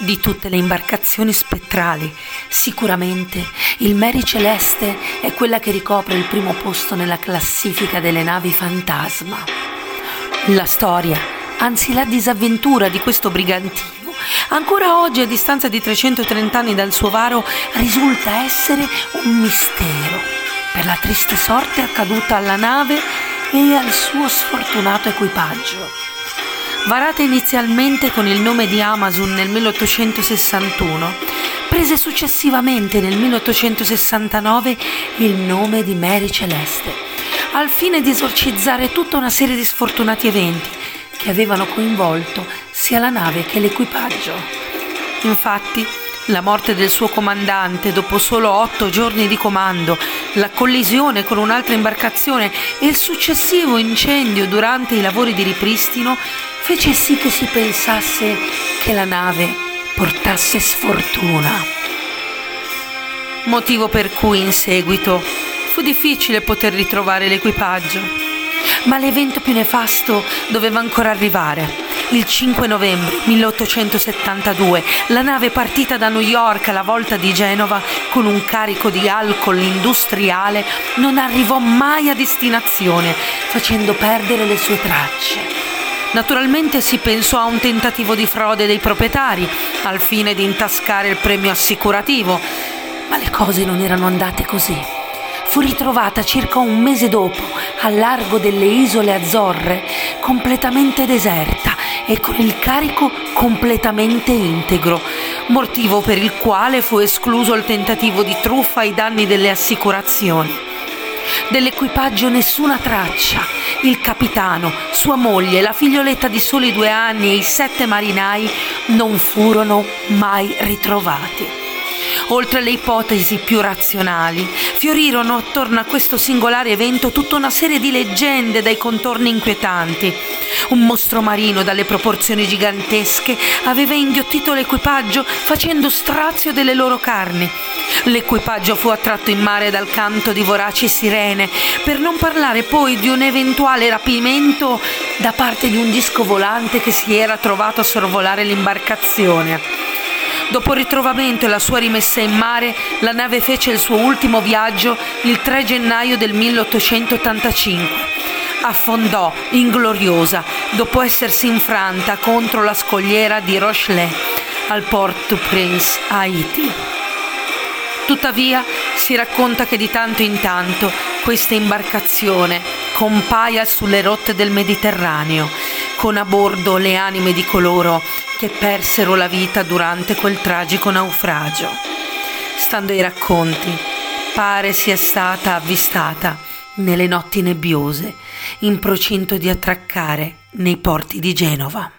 Di tutte le imbarcazioni spettrali, sicuramente il Mary Celeste è quella che ricopre il primo posto nella classifica delle navi fantasma. La storia, anzi la disavventura di questo brigantino, ancora oggi a distanza di 330 anni dal suo varo, risulta essere un mistero. Per la triste sorte accaduta alla nave e al suo sfortunato equipaggio varata inizialmente con il nome di Amazon nel 1861, prese successivamente nel 1869 il nome di Mary Celeste, al fine di esorcizzare tutta una serie di sfortunati eventi che avevano coinvolto sia la nave che l'equipaggio. Infatti, la morte del suo comandante dopo solo otto giorni di comando, la collisione con un'altra imbarcazione e il successivo incendio durante i lavori di ripristino fece sì che si pensasse che la nave portasse sfortuna. Motivo per cui in seguito fu difficile poter ritrovare l'equipaggio. Ma l'evento più nefasto doveva ancora arrivare. Il 5 novembre 1872 la nave partita da New York alla volta di Genova con un carico di alcol industriale non arrivò mai a destinazione, facendo perdere le sue tracce. Naturalmente si pensò a un tentativo di frode dei proprietari al fine di intascare il premio assicurativo, ma le cose non erano andate così. Fu ritrovata circa un mese dopo, al largo delle isole Azzorre, completamente deserta e con il carico completamente integro, motivo per il quale fu escluso il tentativo di truffa ai danni delle assicurazioni. Dell'equipaggio nessuna traccia. Il capitano, sua moglie, la figlioletta di soli due anni e i sette marinai non furono mai ritrovati. Oltre alle ipotesi più razionali, fiorirono attorno a questo singolare evento tutta una serie di leggende dai contorni inquietanti. Un mostro marino dalle proporzioni gigantesche aveva inghiottito l'equipaggio facendo strazio delle loro carni. L'equipaggio fu attratto in mare dal canto di voraci sirene, per non parlare poi di un eventuale rapimento da parte di un disco volante che si era trovato a sorvolare l'imbarcazione. Dopo il ritrovamento e la sua rimessa in mare, la nave fece il suo ultimo viaggio il 3 gennaio del 1885. Affondò ingloriosa dopo essersi infranta contro la scogliera di Rochelet al Port-au-Prince, Haiti. Tuttavia si racconta che di tanto in tanto questa imbarcazione compaia sulle rotte del Mediterraneo, con a bordo le anime di coloro che persero la vita durante quel tragico naufragio. Stando ai racconti, pare sia stata avvistata nelle notti nebbiose, in procinto di attraccare nei porti di Genova.